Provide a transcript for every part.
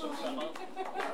Vamos chamar.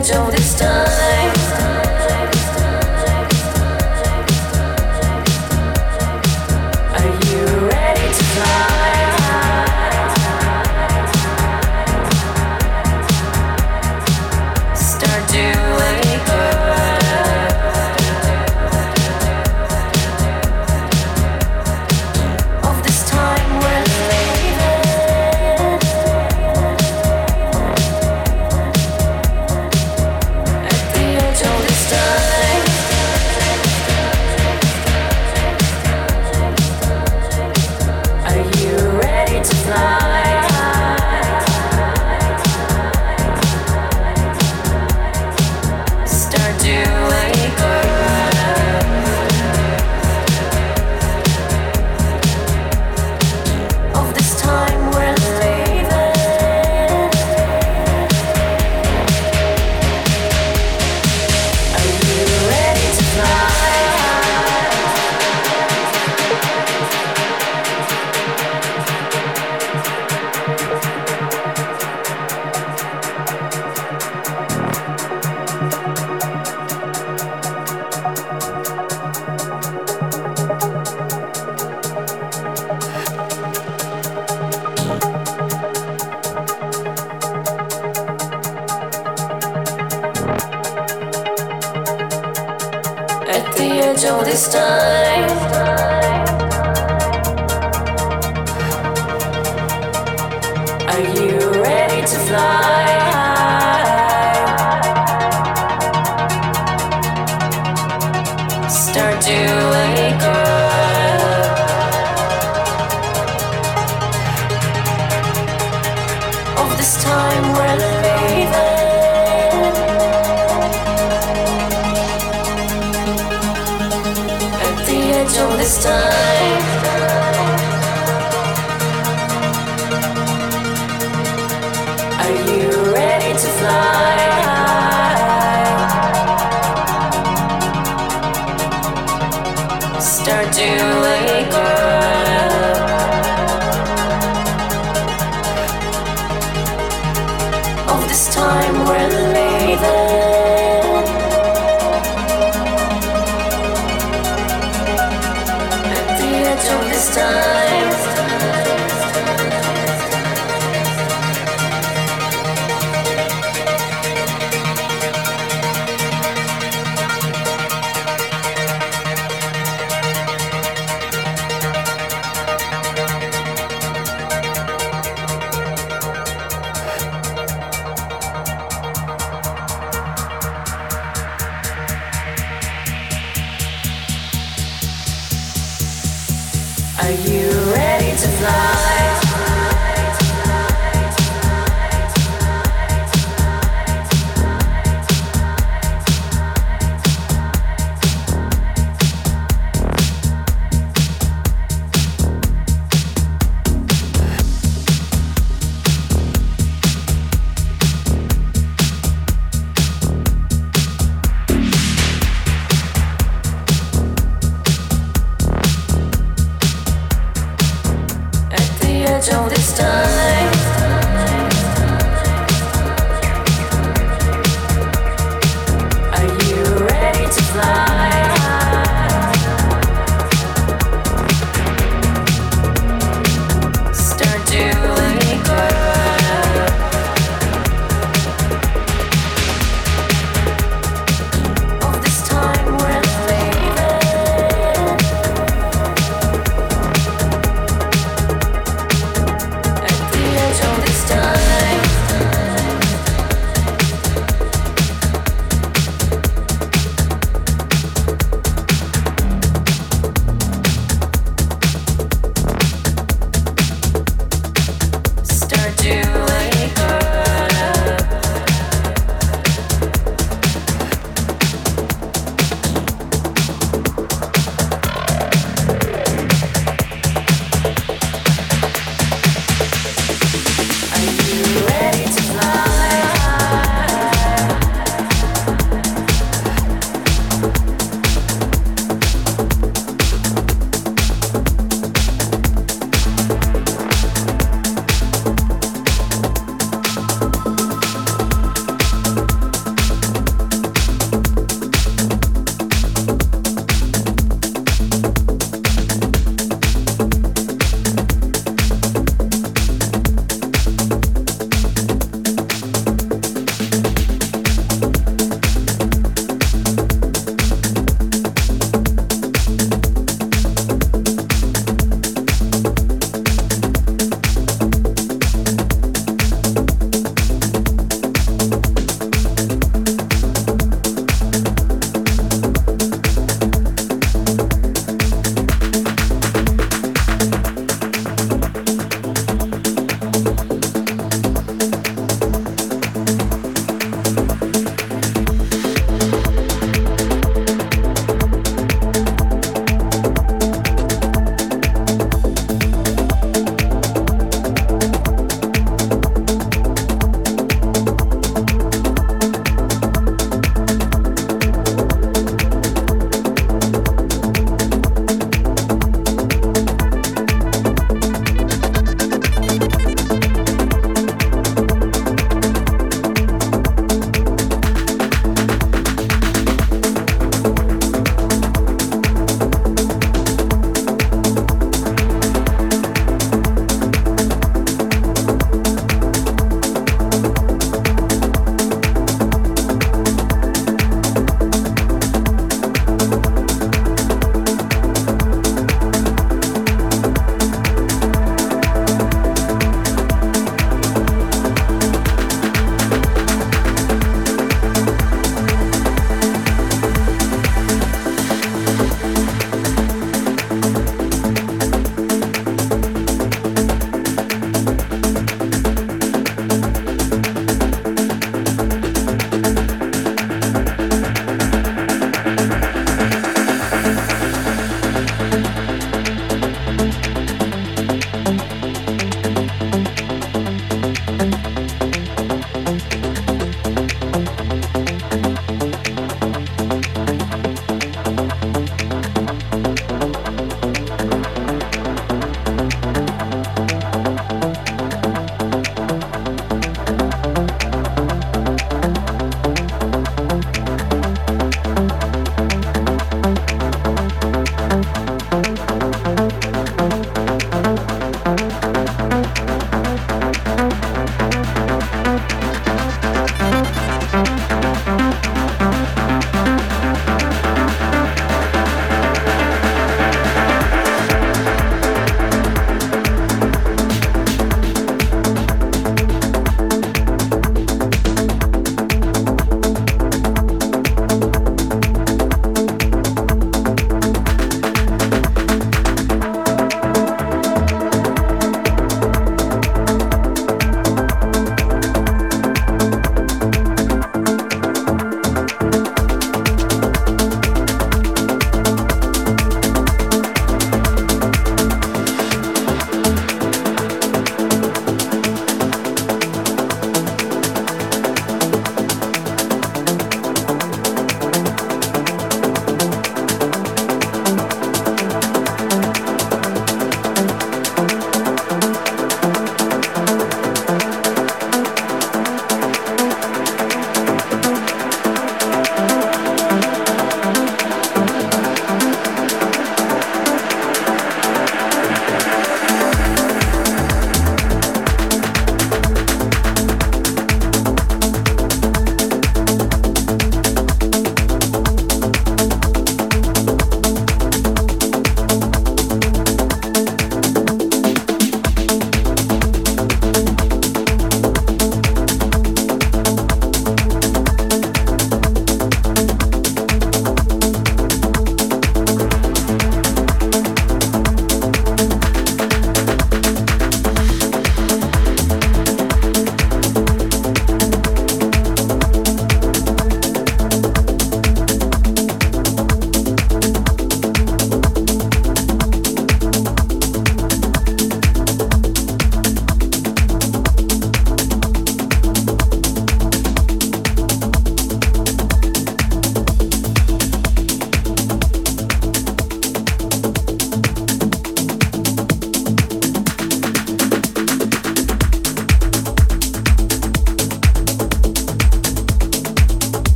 at know this time.